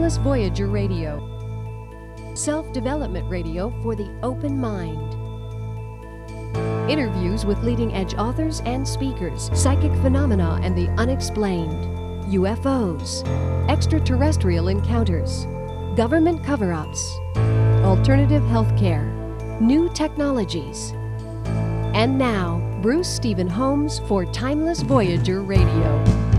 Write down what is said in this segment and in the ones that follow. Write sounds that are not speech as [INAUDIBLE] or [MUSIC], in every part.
Timeless Voyager Radio, self development radio for the open mind. Interviews with leading edge authors and speakers, psychic phenomena and the unexplained, UFOs, extraterrestrial encounters, government cover ups, alternative healthcare, new technologies. And now, Bruce Stephen Holms for Timeless Voyager Radio.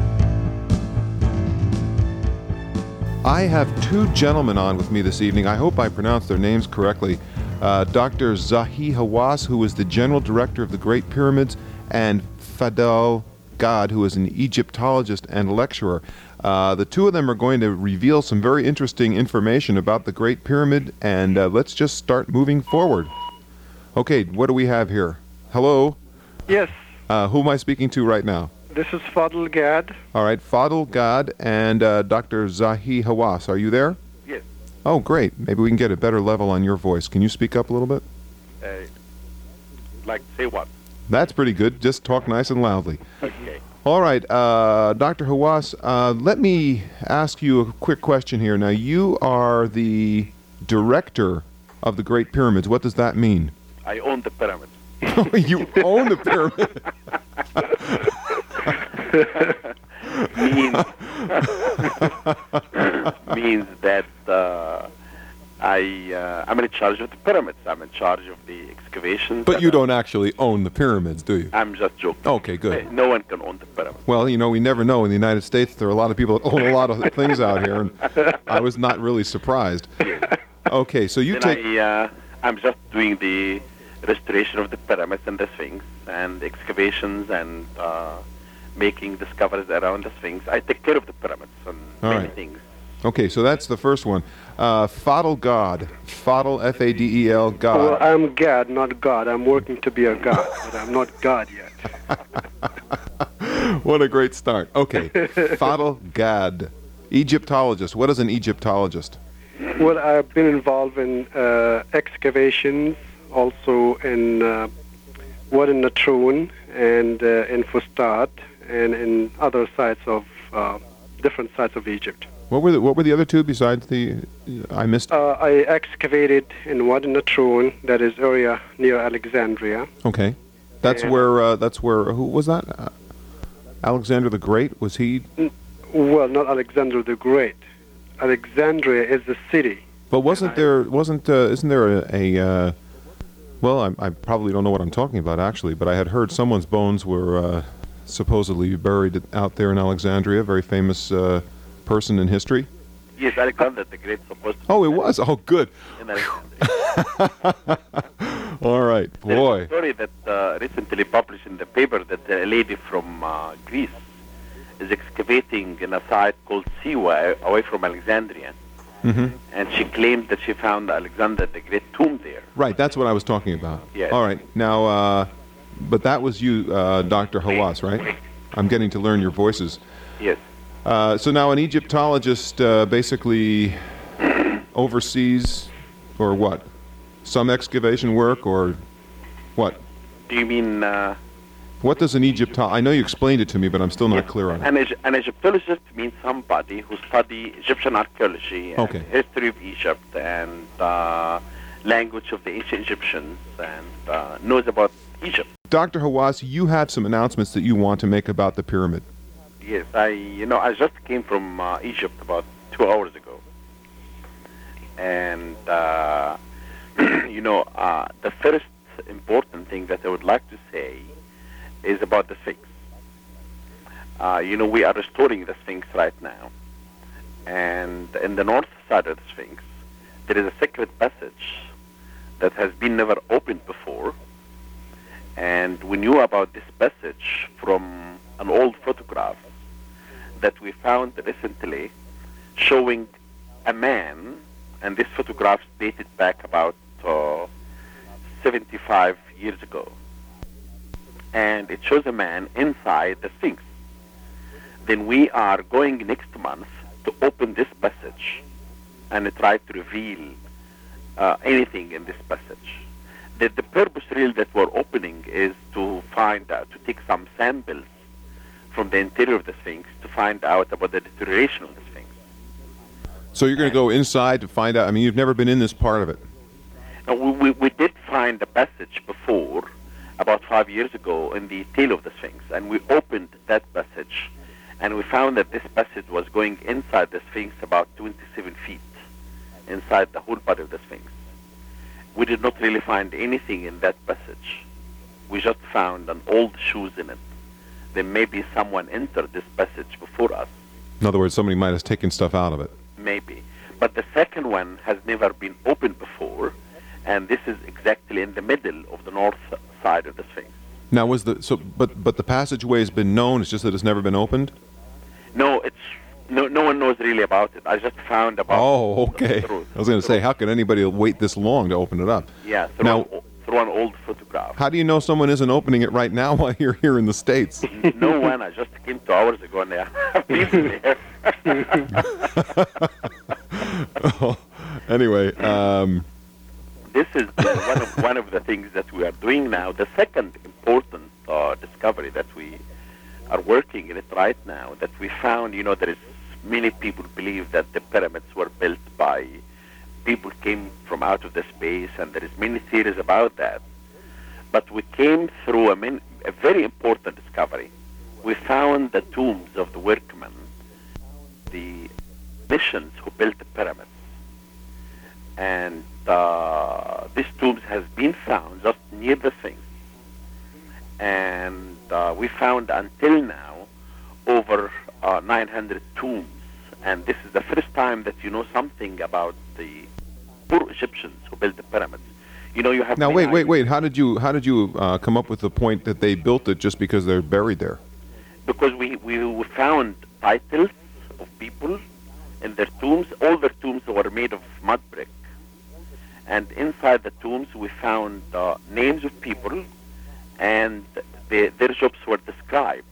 I have two gentlemen on with me this evening. I hope I pronounced their names correctly. Uh, Dr. Zahi Hawass, who is the general director of the Great Pyramids, and Fadel God, who is an Egyptologist and lecturer. Uh, the two of them are going to reveal some very interesting information about the Great Pyramid, and uh, let's just start moving forward. Okay, what do we have here? Hello? Yes, Uh, who am I speaking to right now? This is Fadel Gad. All right, Fadel Gad and uh, Dr. Zahi Hawass. Are you there? Yes. Oh, great. Maybe we can get a better level on your voice. Can you speak up a little bit? Uh, like, say what? That's pretty good. Just talk nice and loudly. Okay. All right, uh, Dr. Hawass, uh, let me ask you a quick question here. Now, you are the director of the Great Pyramids. What does that mean? I own the pyramid. [LAUGHS] you own the pyramid. [LAUGHS] [LAUGHS] means [LAUGHS] means that uh, I uh, I'm in charge of the pyramids. I'm in charge of the excavations. But you don't actually own the pyramids, do you? I'm just joking. Okay, good. No one can own the pyramid. Well, you know, we never know. In the United States, there are a lot of people that own a lot of [LAUGHS] things out here, and I was not really surprised. Okay, so you Then take. I uh, I'm just doing the restoration of the pyramids and the Sphinx and excavations and uh, making discoveries around the Sphinx. I take care of the pyramids and All many right. things. Okay, so that's the first one. Uh, Fadel God. Fadel, F A D E L, God. Well, I'm Gad, not God. I'm working to be a God, [LAUGHS] but I'm not God yet. [LAUGHS] What a great start. Okay, [LAUGHS] Fadel God. Egyptologist. What is an Egyptologist? Well, I've been involved in uh, excavations, also in uh, Wadi Natrun and uh, in Fustat, and in other sites of uh, different sites of Egypt. What were the, what were the other two besides the? I missed. Uh, I excavated in Wadi Natrun, that is area near Alexandria. Okay, that's and- where uh, that's where who was that? Uh, Alexander the Great was he? Well, not Alexander the Great. Alexandria is the city. But wasn't there wasn't uh, isn't there a, a uh, well I, I probably don't know what I'm talking about actually, but I had heard someone's bones were uh, supposedly buried out there in Alexandria, a very famous uh, person in history. Yes, Alexander the Great supposed. Oh, it was. Oh, good. [LAUGHS] All right, boy. a story that uh, recently published in the paper that a lady from uh, Greece is excavating in a site called Siwa away from Alexandria, hmm and she claimed that she found Alexander the Great tomb there. Right, that's what I was talking about. Yes. All right, now, uh, but that was you, uh, Dr. Hawass, right? I'm getting to learn your voices. Yes. Uh, so now an Egyptologist uh, basically oversees, or what? Some excavation work, or what? Do you mean uh, What does an Egyptologist? I know you explained it to me, but I'm still not clear on it. an, Egy- an Egyptologist means somebody who study Egyptian archaeology and Okay. history of Egypt and uh, language of the ancient Egyptians and uh, knows about Egypt. Dr. Hawass, you have some announcements that you want to make about the pyramid. Yes, I you know I just came from uh, Egypt about two hours ago, and uh, [CLEARS THROAT] you know uh, the first important thing that I would like to say is about the Sphinx. Uh, you know we are restoring the Sphinx right now, and in the north side of the Sphinx there is a secret passage that has been never opened before, and we knew about this passage from an old photograph that we found recently showing a man, and this photograph dated back about uh, 75 years ago. And it shows a man inside the Sphinx. Then we are going next month to open this passage and try to reveal uh, anything in this passage. The, the purpose really that we're opening is to find out, to take some samples from the interior of the Sphinx to find out about the deterioration of the Sphinx. So you're going to go inside to find out. I mean, you've never been in this part of it. Now, we, we, we did find a passage before, about five years ago, in the tail of the Sphinx, and we opened that passage, and we found that this passage was going inside the Sphinx about 27 feet, inside the whole body of the Sphinx. We did not really find anything in that passage. We just found an old shoes in it. Then maybe someone entered this passage before us. In other words, somebody might have taken stuff out of it. maybe. But the second one has never been opened before, and this is exactly in the middle of the north side of the Sphinx. Now, was the so? But but the passageway has been known. It's just that it's never been opened. No, it's no, no one knows really about it. I just found about. Oh, okay. Through, I was going to say, how could anybody wait this long to open it up? yeah, through, Now- an, through an old photograph. How do you know someone isn't opening it right now [LAUGHS] while you're here in the states? [LAUGHS] no one. I just came two hours ago, and have [LAUGHS] been there. anyway, um, this is one of one of the things that we are doing now. The second important uh, discovery that we are working in it right now that we found, you know, there is many people believe that the pyramids were built by people came from out of the space, and there is many theories about that. But we came through a, min- a very important discovery. We found the tombs of the workmen, the missions who built the pyramids and uh, this tombs has been found just near the thing. And uh, we found until now over uh, 900 tombs, and this is the first time that you know something about the poor Egyptians who built the pyramids. You know, you have now wait, wait, wait. How did you how did you uh, come up with the point that they built it just because they're buried there? because we, we found titles of people in their tombs. All their tombs were made of mud brick, and inside the tombs we found uh, names of people, and the, their jobs were described.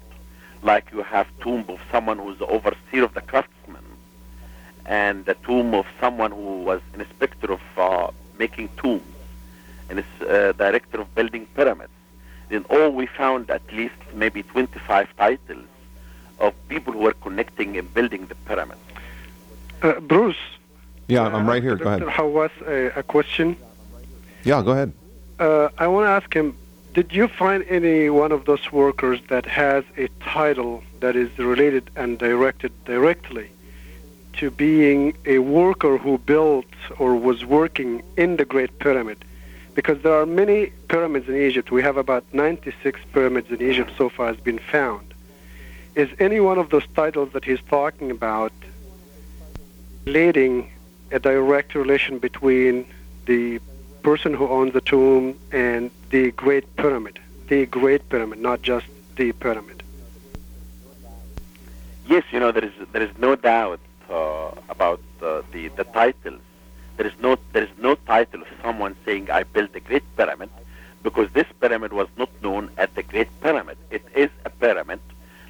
Like you have tomb of someone who's the overseer of the craftsmen, and the tomb of someone who was an inspector of uh, making tombs, and is uh, director of building pyramids then all we found at least maybe 25 titles of people who were connecting and building the pyramids. Uh, Bruce. Yeah, uh, I'm right here. Go Dr. ahead. Hawass, a, a question. Yeah, go ahead. Uh, I want to ask him, did you find any one of those workers that has a title that is related and directed directly to being a worker who built or was working in the Great Pyramid? Because there are many pyramids in Egypt. We have about 96 pyramids in Egypt so far has been found. Is any one of those titles that he's talking about relating a direct relation between the person who owns the tomb and the Great Pyramid. The Great Pyramid, not just the pyramid. Yes, you know there is there is no doubt uh, about uh, the the titles. There is no there is no title of someone saying I built the Great Pyramid, because this pyramid was not known as the Great Pyramid. It is a pyramid,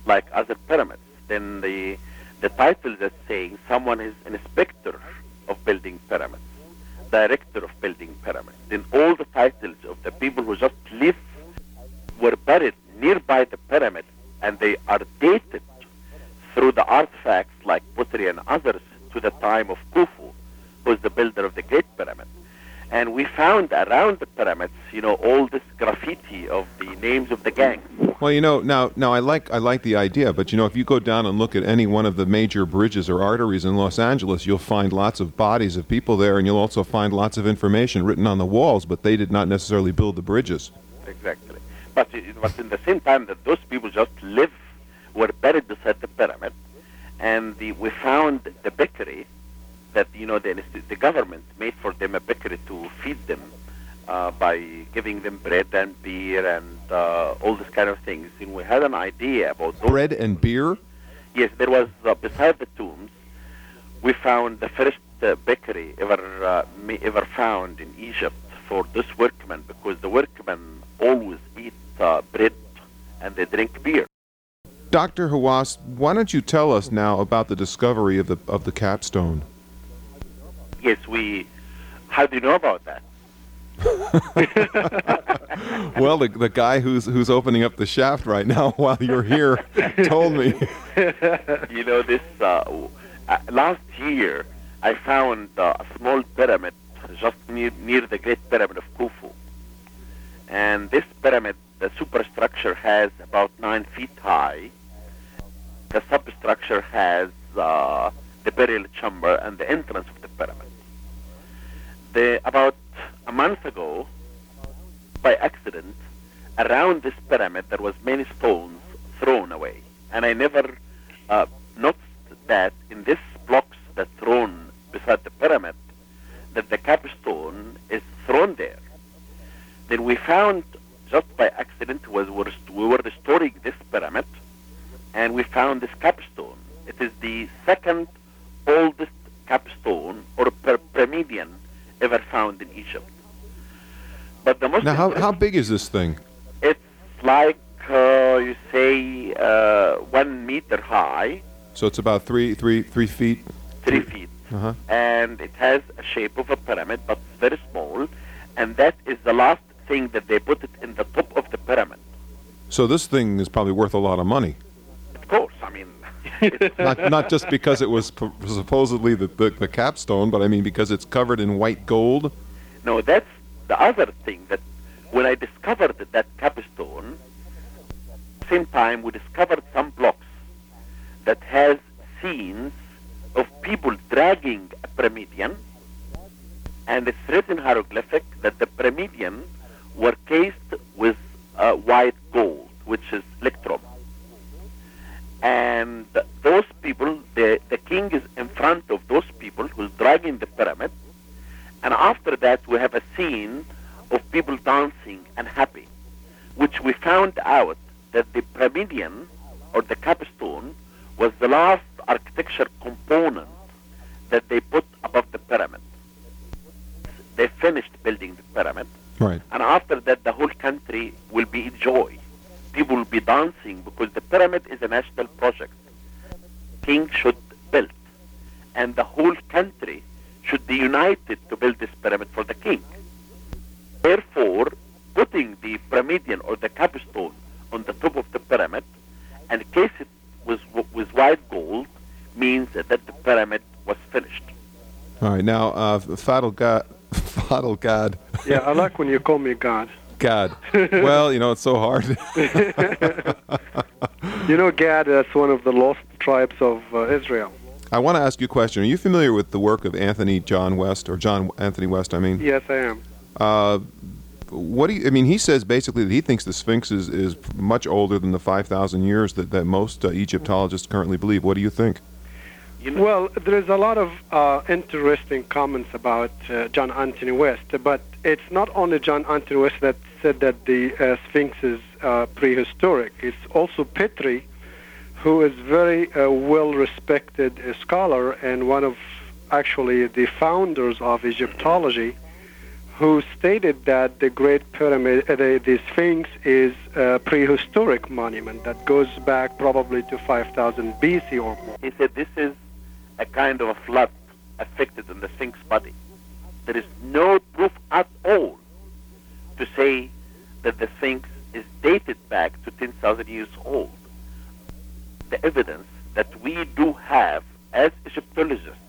like other pyramids. Then the the title that's saying someone is an inspector of building pyramids, director of building pyramids. Then all the titles of the people who just live were buried nearby the pyramid, and they are dated through the artifacts like pottery and others to the time of Khufu, who is the builder of the Great Pyramid. And we found around the pyramids, you know, all this graffiti of the names of the gangs. Well, you know, now now I like I like the idea, but you know, if you go down and look at any one of the major bridges or arteries in Los Angeles, you'll find lots of bodies of people there, and you'll also find lots of information written on the walls, but they did not necessarily build the bridges. Exactly. But it was in the same time that those people just live, were buried beside the pyramid, and the, we found the bakery that you know the, the government made for them a bakery to feed them uh, by giving them bread and beer and uh, all this kind of things. And we had an idea about those. Bread and beer. Yes, there was uh, beside the tombs. We found the first uh, bakery ever uh, ever found in Egypt for this workmen because the workmen always eat uh, bread and they drink beer. Dr. Hawass, why don't you tell us now about the discovery of the of the capstone? Yes, we. How do you know about that? [LAUGHS] Well, the, the guy who's who's opening up the shaft right now [LAUGHS] while you're here told me. [LAUGHS] you know this uh, uh, last year I found uh, a small pyramid just near, near the Great Pyramid of Khufu. And this pyramid, the superstructure has about nine feet high. The substructure has uh, the burial chamber and the entrance of the pyramid. The, about a month ago, by accident, around this pyramid there was many stones thrown away, and I never uh, noticed that in these blocks that thrown beside the pyramid, that the capstone is thrown there. Then we found, just by accident, was we were restoring this pyramid, and we found this capstone. It is the second oldest capstone or pyramidion ever found in Egypt. But the most now, how, how big is this thing? It's like uh, you say uh, one meter high. So it's about three, three, three feet. Three feet, Uh-huh. and it has a shape of a pyramid, but it's very small. And that is the last thing that they put it in the top of the pyramid. So this thing is probably worth a lot of money. Of course, I mean, it's, [LAUGHS] Not, not just because it was p- supposedly the, the, the capstone, but I mean because it's covered in white gold. no, that's the other thing that when I discovered that capstone, same time we discovered some blocks that has scenes of people dragging a pyramidion, and it's written hieroglyphic that the pyramidion were cased with uh, white gold, which is electrum. And those people, the, the king is in front of those people who's dragging the pyramid, and after that, we have a scene of people dancing and happy, which we found out that the pyramidion or the capstone was the last architecture component that they put above the pyramid. They finished building the pyramid, Right. and after that, the whole country will be in joy. People will be dancing because the pyramid is a national project. King should build, and the whole country should be united to build this pyramid for the king. Therefore, putting the pyramidion or the capstone on the top of the pyramid and case it with, with white gold means that the pyramid was finished. All right. Now, uh, Fadel God, Fadel God, Yeah, I like when you call me God. God. Well, you know it's so hard. [LAUGHS] [LAUGHS] You know, Gad, that's one of the lost tribes of uh, Israel. I want to ask you a question. Are you familiar with the work of Anthony John West, or John Anthony West? I mean, Yes, I am. uh, what do you? I mean, he says basically that he thinks the Sphinx is, is much older than the 5,000 years that, that most uh, Egyptologists currently believe. What do you think? You know, Well, there's a lot of uh, interesting comments about uh, John Anthony West, but it's not only John Anthony West that said that the uh, Sphinx is uh, prehistoric. It's also Petrie, who is very uh, well-respected uh, scholar and one of actually the founders of Egyptology, who stated that the Great Pyramid, uh, the, the Sphinx, is a prehistoric monument that goes back probably to 5,000 BC or more. he said this is a kind of a flood affected in the Sphinx body. There is no proof at that the Sphinx is dated back to 10,000 years old. The evidence that we do have as Egyptologists,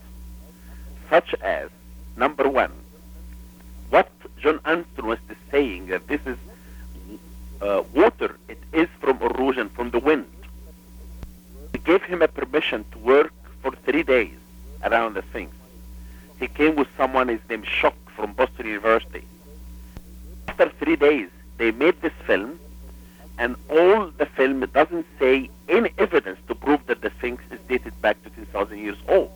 such as, number one, what John Anthony West is saying that this is uh, water, it is from erosion from the wind. We gave him a permission to work for three days around the Sphinx. He came with someone, his name Schoch from Boston University. After three days, they made this film, and all the film doesn't say any evidence to prove that the Sphinx is dated back to 10,000 years old.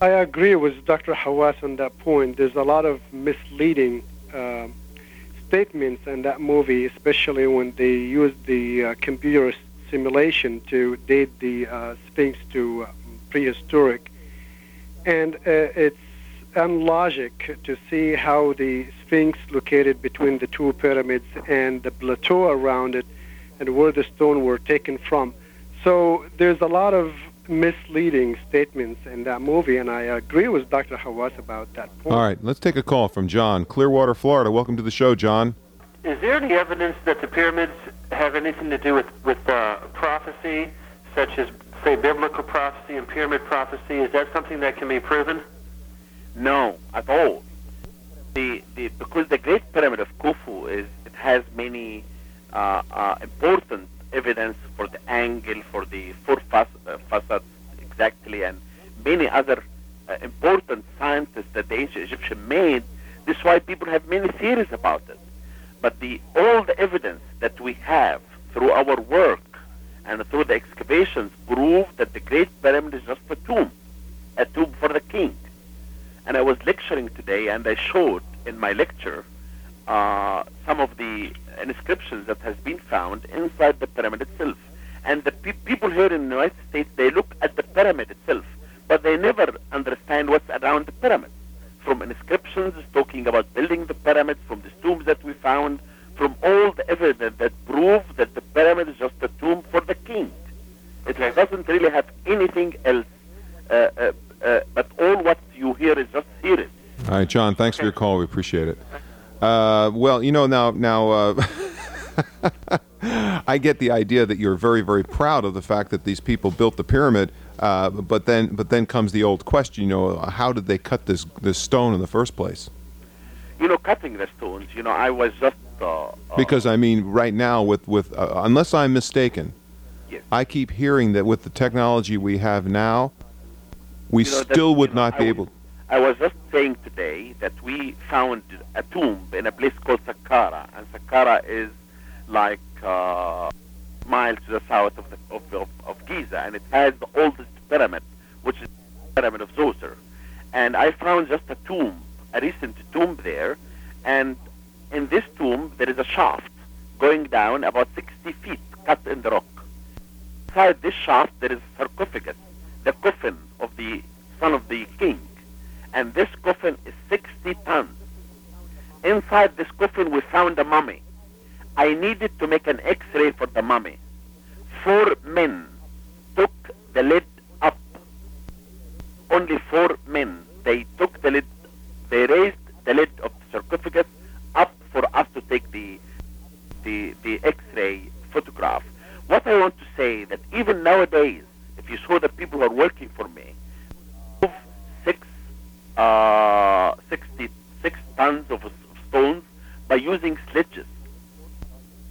I agree with Dr. Hawass on that point. There's a lot of misleading um statements in that movie, especially when they use the uh, computer simulation to date the uh, Sphinx to uh, prehistoric. And uh, it's unlogic to see how the Sphinx located between the two pyramids and the plateau around it and where the stone were taken from. So there's a lot of misleading statements in that movie, and I agree with Dr. Hawass about that point. All right, let's take a call from John, Clearwater, Florida. Welcome to the show, John. Is there any evidence that the pyramids have anything to do with with uh, prophecy, such as say, biblical prophecy and pyramid prophecy? Is that something that can be proven? No, at all. The, the, because the Great Pyramid of Khufu is it has many uh, uh, important evidence for the angle, for the four fac- uh, facets exactly, and many other uh, important scientists that the ancient Egyptian made. This is why people have many theories about it. But the all the evidence that we have through our work and through the excavations prove that the Great Pyramid is just a tomb, a tomb for the king. And I was lecturing today, and I showed in my lecture uh, some of the inscriptions that has been found inside the pyramid itself. And the pe- people here in the United States, they look at the pyramid itself, but they never understand what's around the pyramid. From inscriptions talking about building the pyramid, from the tombs that we found, from all the evidence that prove that the pyramid is just a tomb for the king. It doesn't really have anything else, uh, uh, uh, but all what you hear is just theories. All right, John. Thanks for your call. We appreciate it. Uh, well, you know now now. Uh, [LAUGHS] I get the idea that you're very, very proud of the fact that these people built the pyramid, uh, but then, but then comes the old question. You know, how did they cut this this stone in the first place? You know, cutting the stones. You know, I was just uh, uh, Because I mean, right now, with with uh, unless I'm mistaken, Yes. I keep hearing that with the technology we have now, we You know, still would know, not I be was- able. I was just saying today that we found a tomb in a place called Saqqara, and Saqqara is like uh, miles to the south of, the, of, of, of Giza, and it has the oldest pyramid, which is the pyramid of Zoser. And I found just a tomb, a recent tomb there, and in this tomb there is a shaft going down about 60 feet, cut in the rock. Inside this shaft there is a sarcophagus, the coffin of the son of the king and this coffin is 60 tons. Inside this coffin, we found a mummy. I needed to make an X-ray for the mummy. Four men took the lid up. Only four men. They took the lid. They raised the lid of the sarcophagus up for us to take the the the X-ray photograph. What I want to say that even nowadays, if you saw the people who are working for me, uh, 66 tons of stones by using sledges.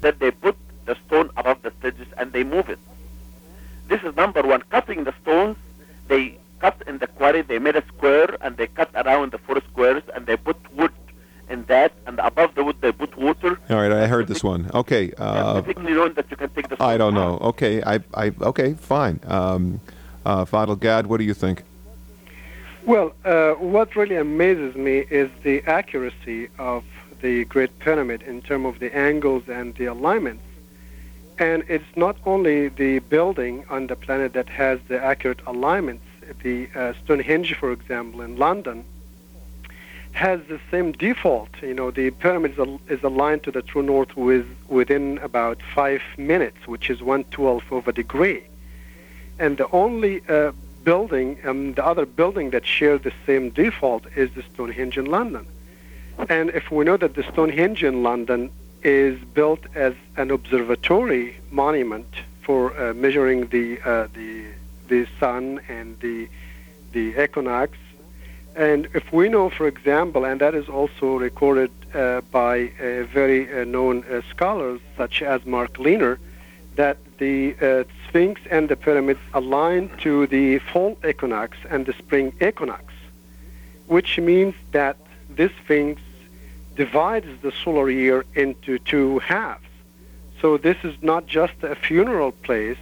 That they put the stone above the sledges and they move it. This is number one. Cutting the stones, they cut in the quarry, they made a square and they cut around the four squares and they put wood in that and above the wood they put water. All right, I heard this one. Okay, uh, Specifically known that you can take the I don't know. Okay, I, I, okay, fine. Um, uh, Fadel Gad, what do you think? Well, uh, what really amazes me is the accuracy of the Great Pyramid in terms of the angles and the alignments. And it's not only the building on the planet that has the accurate alignments. The uh, Stonehenge, for example, in London, has the same default. You know, the pyramid is, al- is aligned to the true north with, within about five minutes, which is one twelfth of a degree. And the only uh, building, um, the other building that shares the same default is the Stonehenge in London. And if we know that the Stonehenge in London is built as an observatory monument for uh, measuring the uh, the the sun and the the equinox, and if we know, for example, and that is also recorded uh, by uh, very uh, known uh, scholars such as Mark Lehner, that the uh, Sphinx and the pyramids align to the fall equinox and the spring equinox, which means that this Sphinx divides the solar year into two halves. So this is not just a funeral place.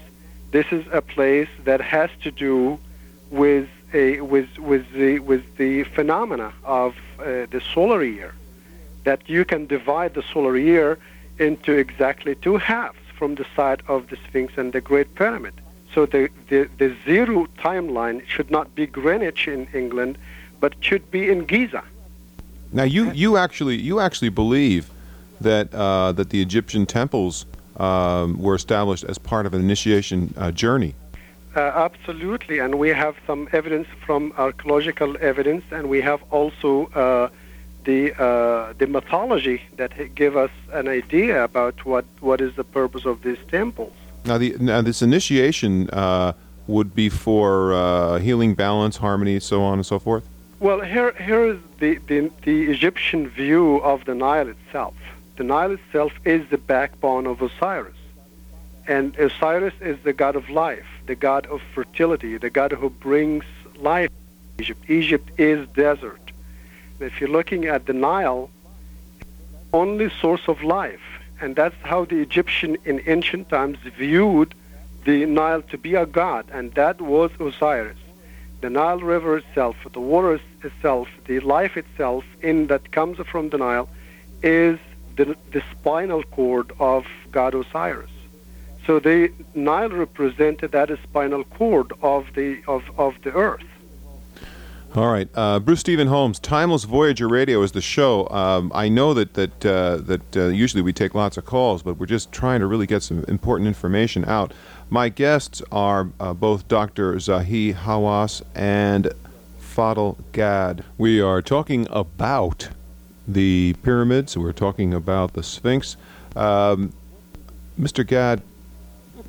This is a place that has to do with a with with the with the phenomena of uh, the solar year. That you can divide the solar year into exactly two halves from the side of the Sphinx and the Great Pyramid. So the, the, the zero timeline should not be Greenwich in England, but should be in Giza. Now, you, you actually you actually believe that uh, that the Egyptian temples um, were established as part of an initiation uh, journey. Uh, absolutely, and we have some evidence from archaeological evidence, and we have also uh, the uh, the mythology that give us an idea about what, what is the purpose of these temples. Now, the now this initiation uh, would be for uh, healing, balance, harmony, so on and so forth? Well, here, here is the, the, the Egyptian view of the Nile itself. The Nile itself is the backbone of Osiris. And Osiris is the god of life, the god of fertility, the god who brings life Egypt. Egypt is desert. If you're looking at the Nile, only source of life. And that's how the Egyptian in ancient times viewed the Nile to be a god, and that was Osiris. The Nile River itself, the water itself, the life itself in that comes from the Nile is the, the spinal cord of God Osiris. So the Nile represented that spinal cord of the of, of the earth. All right, uh, Bruce Stephen Holms, Timeless Voyager Radio is the show. Um, I know that that uh, that uh, usually we take lots of calls, but we're just trying to really get some important information out. My guests are uh, both Dr. Zahi Hawass and Fadel Gad. We are talking about the pyramids. We're talking about the Sphinx. Um, Mr. Gad,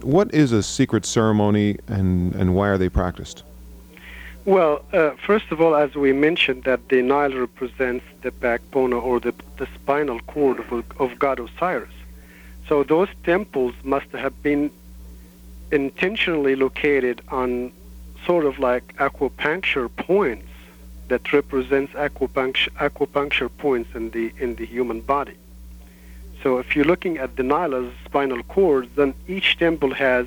what is a secret ceremony, and and why are they practiced? Well, uh, first of all, as we mentioned, that the Nile represents the backbone or the, the spinal cord of, of God Osiris. So those temples must have been intentionally located on sort of like acupuncture points that represents acupuncture, acupuncture points in the in the human body. So if you're looking at the Nile as spinal cord, then each temple has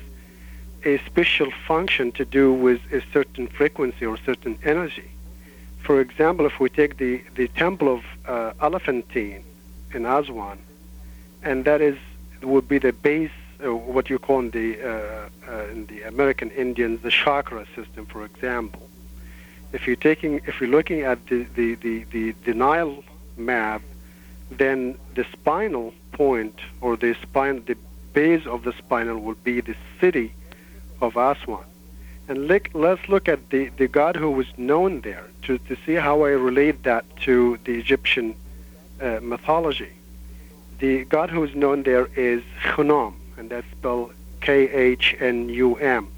a special function to do with a certain frequency or certain energy. For example, if we take the, the temple of uh, Elephantine in Aswan, and that is would be the base, uh, what you call in the uh, uh, in the American Indians the chakra system, for example. If you're taking, if you're looking at the the, the, the, map, then the spinal point or the spine, the base of the spinal will be the city of Aswan. And look, let's look at the, the god who was known there to, to see how I relate that to the Egyptian uh, mythology. The god who is known there is Khnum, and that's spelled K H N U M.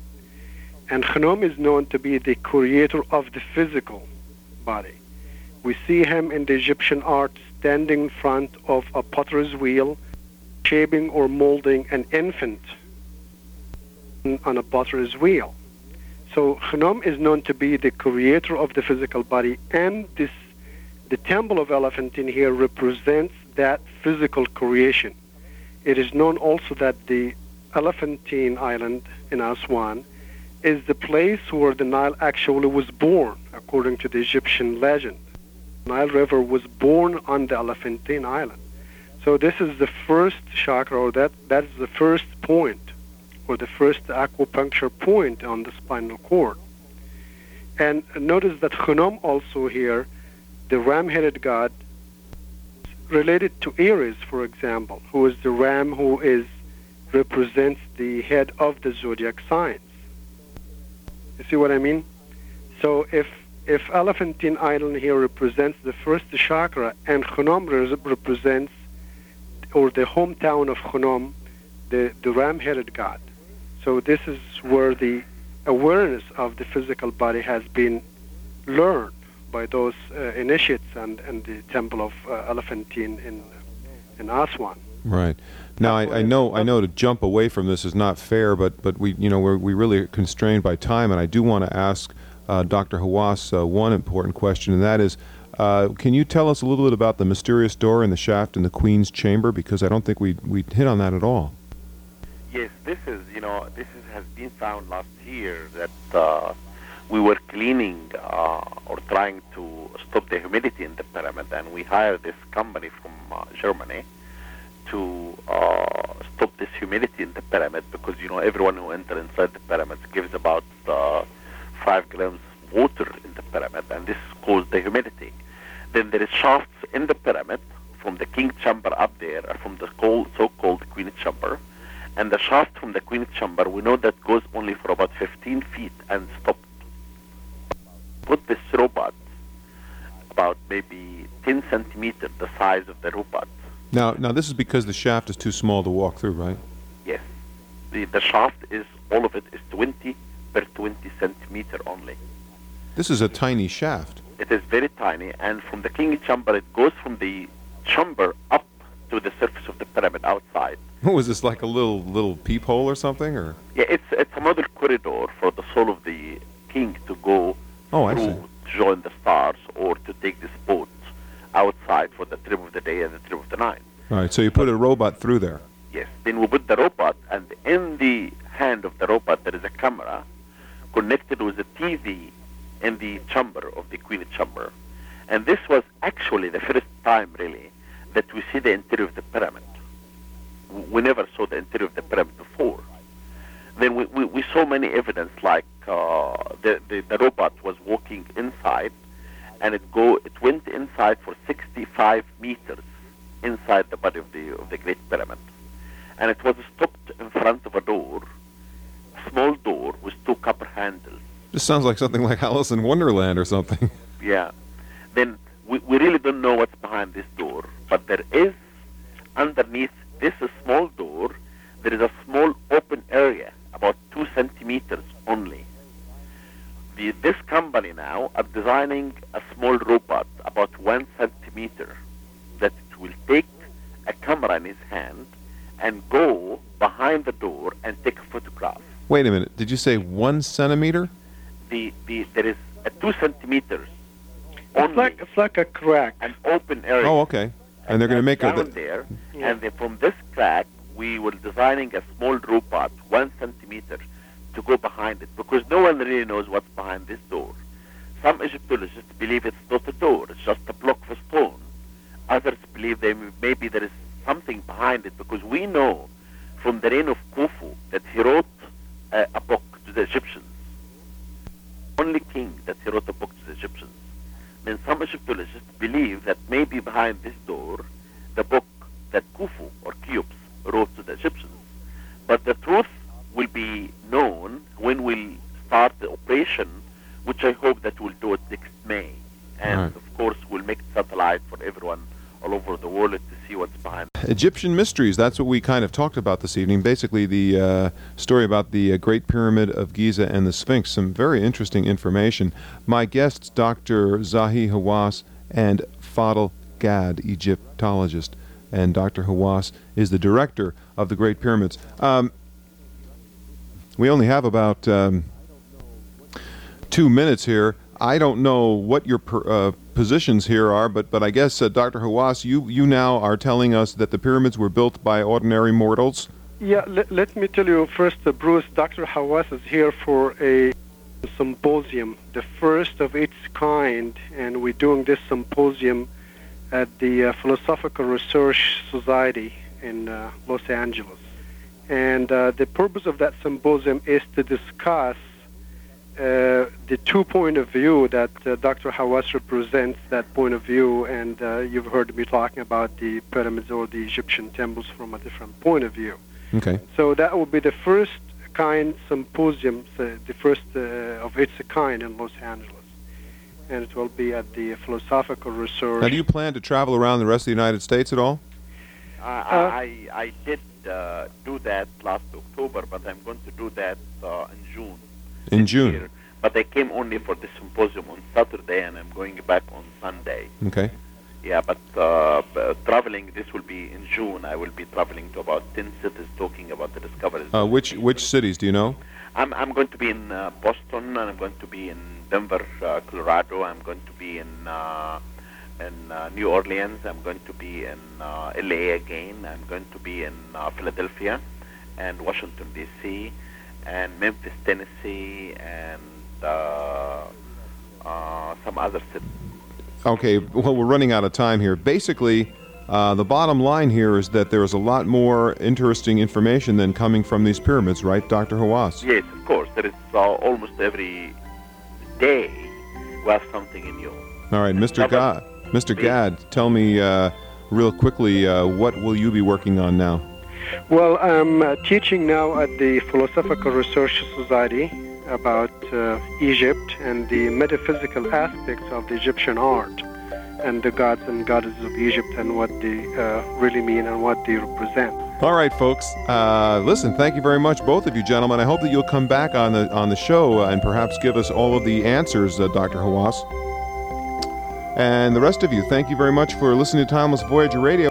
And Khnum is known to be the creator of the physical body. We see him in the Egyptian art standing in front of a potter's wheel, shaping or molding an infant on a potter's wheel. So Khnum is known to be the creator of the physical body, and this, the temple of Elephantine here represents that physical creation. It is known also that the Elephantine Island in Aswan is the place where the Nile actually was born, according to the Egyptian legend. Nile River was born on the Elephantine Island. So this is the first chakra, or that, that is the first point or the first acupuncture point on the spinal cord. And notice that Khnum also here, the ram-headed god, related to Aries, for example, who is the ram who is represents the head of the zodiac signs. You see what I mean? So if if Elephantine Island here represents the first chakra and Khnum represents or the hometown of Khnum, the, the ram-headed god. So this is where the awareness of the physical body has been learned by those uh, initiates and, and the temple of uh, Elephantine in in Aswan. Right. Now I, I, know I know to jump away from this is not fair, but but we you know we're we really constrained by time, and I do want to ask uh, Dr. Hawass uh, one important question, and that is. Uh, can you tell us a little bit about the mysterious door in the shaft in the Queen's chamber? Because I don't think we we hit on that at all. Yes, this is, you know, this is, has been found last year that uh, we were cleaning uh, or trying to stop the humidity in the pyramid, and we hired this company from uh, Germany to uh, stop this humidity in the pyramid because, you know, everyone who enters inside the pyramid gives about uh, five grams water in the pyramid, and this causes the humidity. Then there is shafts in the pyramid from the king chamber up there, from the so-called queen chamber, and the shaft from the queen's chamber, we know that goes only for about 15 feet and stopped. Put this robot about maybe 10 centimeters, the size of the robot. Now, now this is because the shaft is too small to walk through, right? Yes. The, the shaft is, all of it is 20 per 20 centimeter only. This is a tiny shaft. It is very tiny, and from the king chamber, it goes from the chamber up to the surface of the pyramid outside. [LAUGHS] What was this like a little little peephole or something or? Yeah, it's it's another corridor for the soul of the king to go Oh, I through see. to join the stars or to take this boat outside for the trip of the day and the trip of the night. All right, so you put a robot through there. Yes. Then we put the robot, and in the hand of the robot there is a camera connected with a TV in the chamber of the queen chamber. And this was actually the first time, really, that we see the interior of the pyramid. W- We never saw the interior of the pyramid before. Then we, we, we saw many evidence, like uh, the, the the robot was walking inside, and it go it went inside for 65 meters inside the body of the of the Great Pyramid, and it was stopped in front of a door, a small door with two copper handles. This sounds like something like Alice in Wonderland or something. [LAUGHS] Yeah. Then we, we really don't know what's behind this door, but there is underneath this small door, there is a small open area, about two centimeters only. The, this company now are designing a small robot about one centimeter that it will take a camera in his hand and go behind the door and take a photograph. Wait a minute. Did you say one centimeter? The, the, there is a two centimeters It's like it's like a crack. an open area. Oh, okay. And they're going to make down a. there, Yeah. and then from this crack, we were designing a small robot, one centimeter, to go behind it, because no one really knows what's behind this door. Some Egyptologists believe it's not a door; it's just a block of stone. Others believe they maybe there is something behind it, because we know from the reign of Khufu that he wrote a, a book to the Egyptians. Only king that he wrote a book to the Egyptians. Then some Egyptologists believe that maybe behind this door, the book that Khufu or Cheops wrote to the Egyptians. But the truth will be known when we start the operation, which I hope that we'll do it next May. And Right. of course, we'll make satellite for everyone all over the world to see what's behind. Egyptian mysteries. That's what we kind of talked about this evening. Basically, the uh, story about the uh, Great Pyramid of Giza and the Sphinx. Some very interesting information. My guests, Dr. Zahi Hawass and Fadel Gad, Egyptologist. And Dr. Hawass is the director of the Great Pyramids. Um, we only have about um, two minutes here. I don't know what your per, uh, positions here are, but but I guess uh, Dr. Hawass, you you now are telling us that the pyramids were built by ordinary mortals. Yeah, let, let me tell you first, uh, Bruce, Dr. Hawass is here for a symposium, the first of its kind, and we're doing this symposium at the uh, Philosophical Research Society in uh, Los Angeles. And uh, the purpose of that symposium is to discuss uh, the two point of view that uh, Dr. Hawass represents, that point of view, and uh, you've heard me talking about the pyramids or the Egyptian temples from a different point of view. Okay. So that will be the first kind symposium, uh, the first uh, of its kind in Los Angeles. And it will be at the Philosophical Research. Now, do you plan to travel around the rest of the United States at all? Uh, I, I did uh, do that last October, but I'm going to do that uh, in June. In June. year. But I came only for the symposium on Saturday, and I'm going back on Sunday. Okay. Yeah, but uh, b- traveling, this will be in June. I will be traveling to about 10 cities talking about the discoveries. Uh, which which cities do you know? I'm, I'm going to be in uh, Boston, and I'm going to be in Denver, uh, Colorado. I'm going to be in uh, in uh, New Orleans. I'm going to be in uh, LA again. I'm going to be in uh, Philadelphia and Washington D.C. and Memphis, Tennessee, and uh, uh, some other cities. Okay. Well, we're running out of time here. Basically, uh, the bottom line here is that there is a lot more interesting information than coming from these pyramids, right, Dr. Hawass? Yes, of course. There is uh, almost every day we have something new. All right, Mr. Gad. Mr. Gad, tell me uh, real quickly uh, what will you be working on now? Well, I'm uh, teaching now at the Philosophical Research Society about uh, Egypt and the metaphysical aspects of the Egyptian art and the gods and goddesses of Egypt and what they uh, really mean and what they represent. All right, folks. Uh, listen, thank you very much, both of you gentlemen. I hope that you'll come back on the on the show and perhaps give us all of the answers, uh, Dr. Hawass. And the rest of you, thank you very much for listening to Timeless Voyager Radio.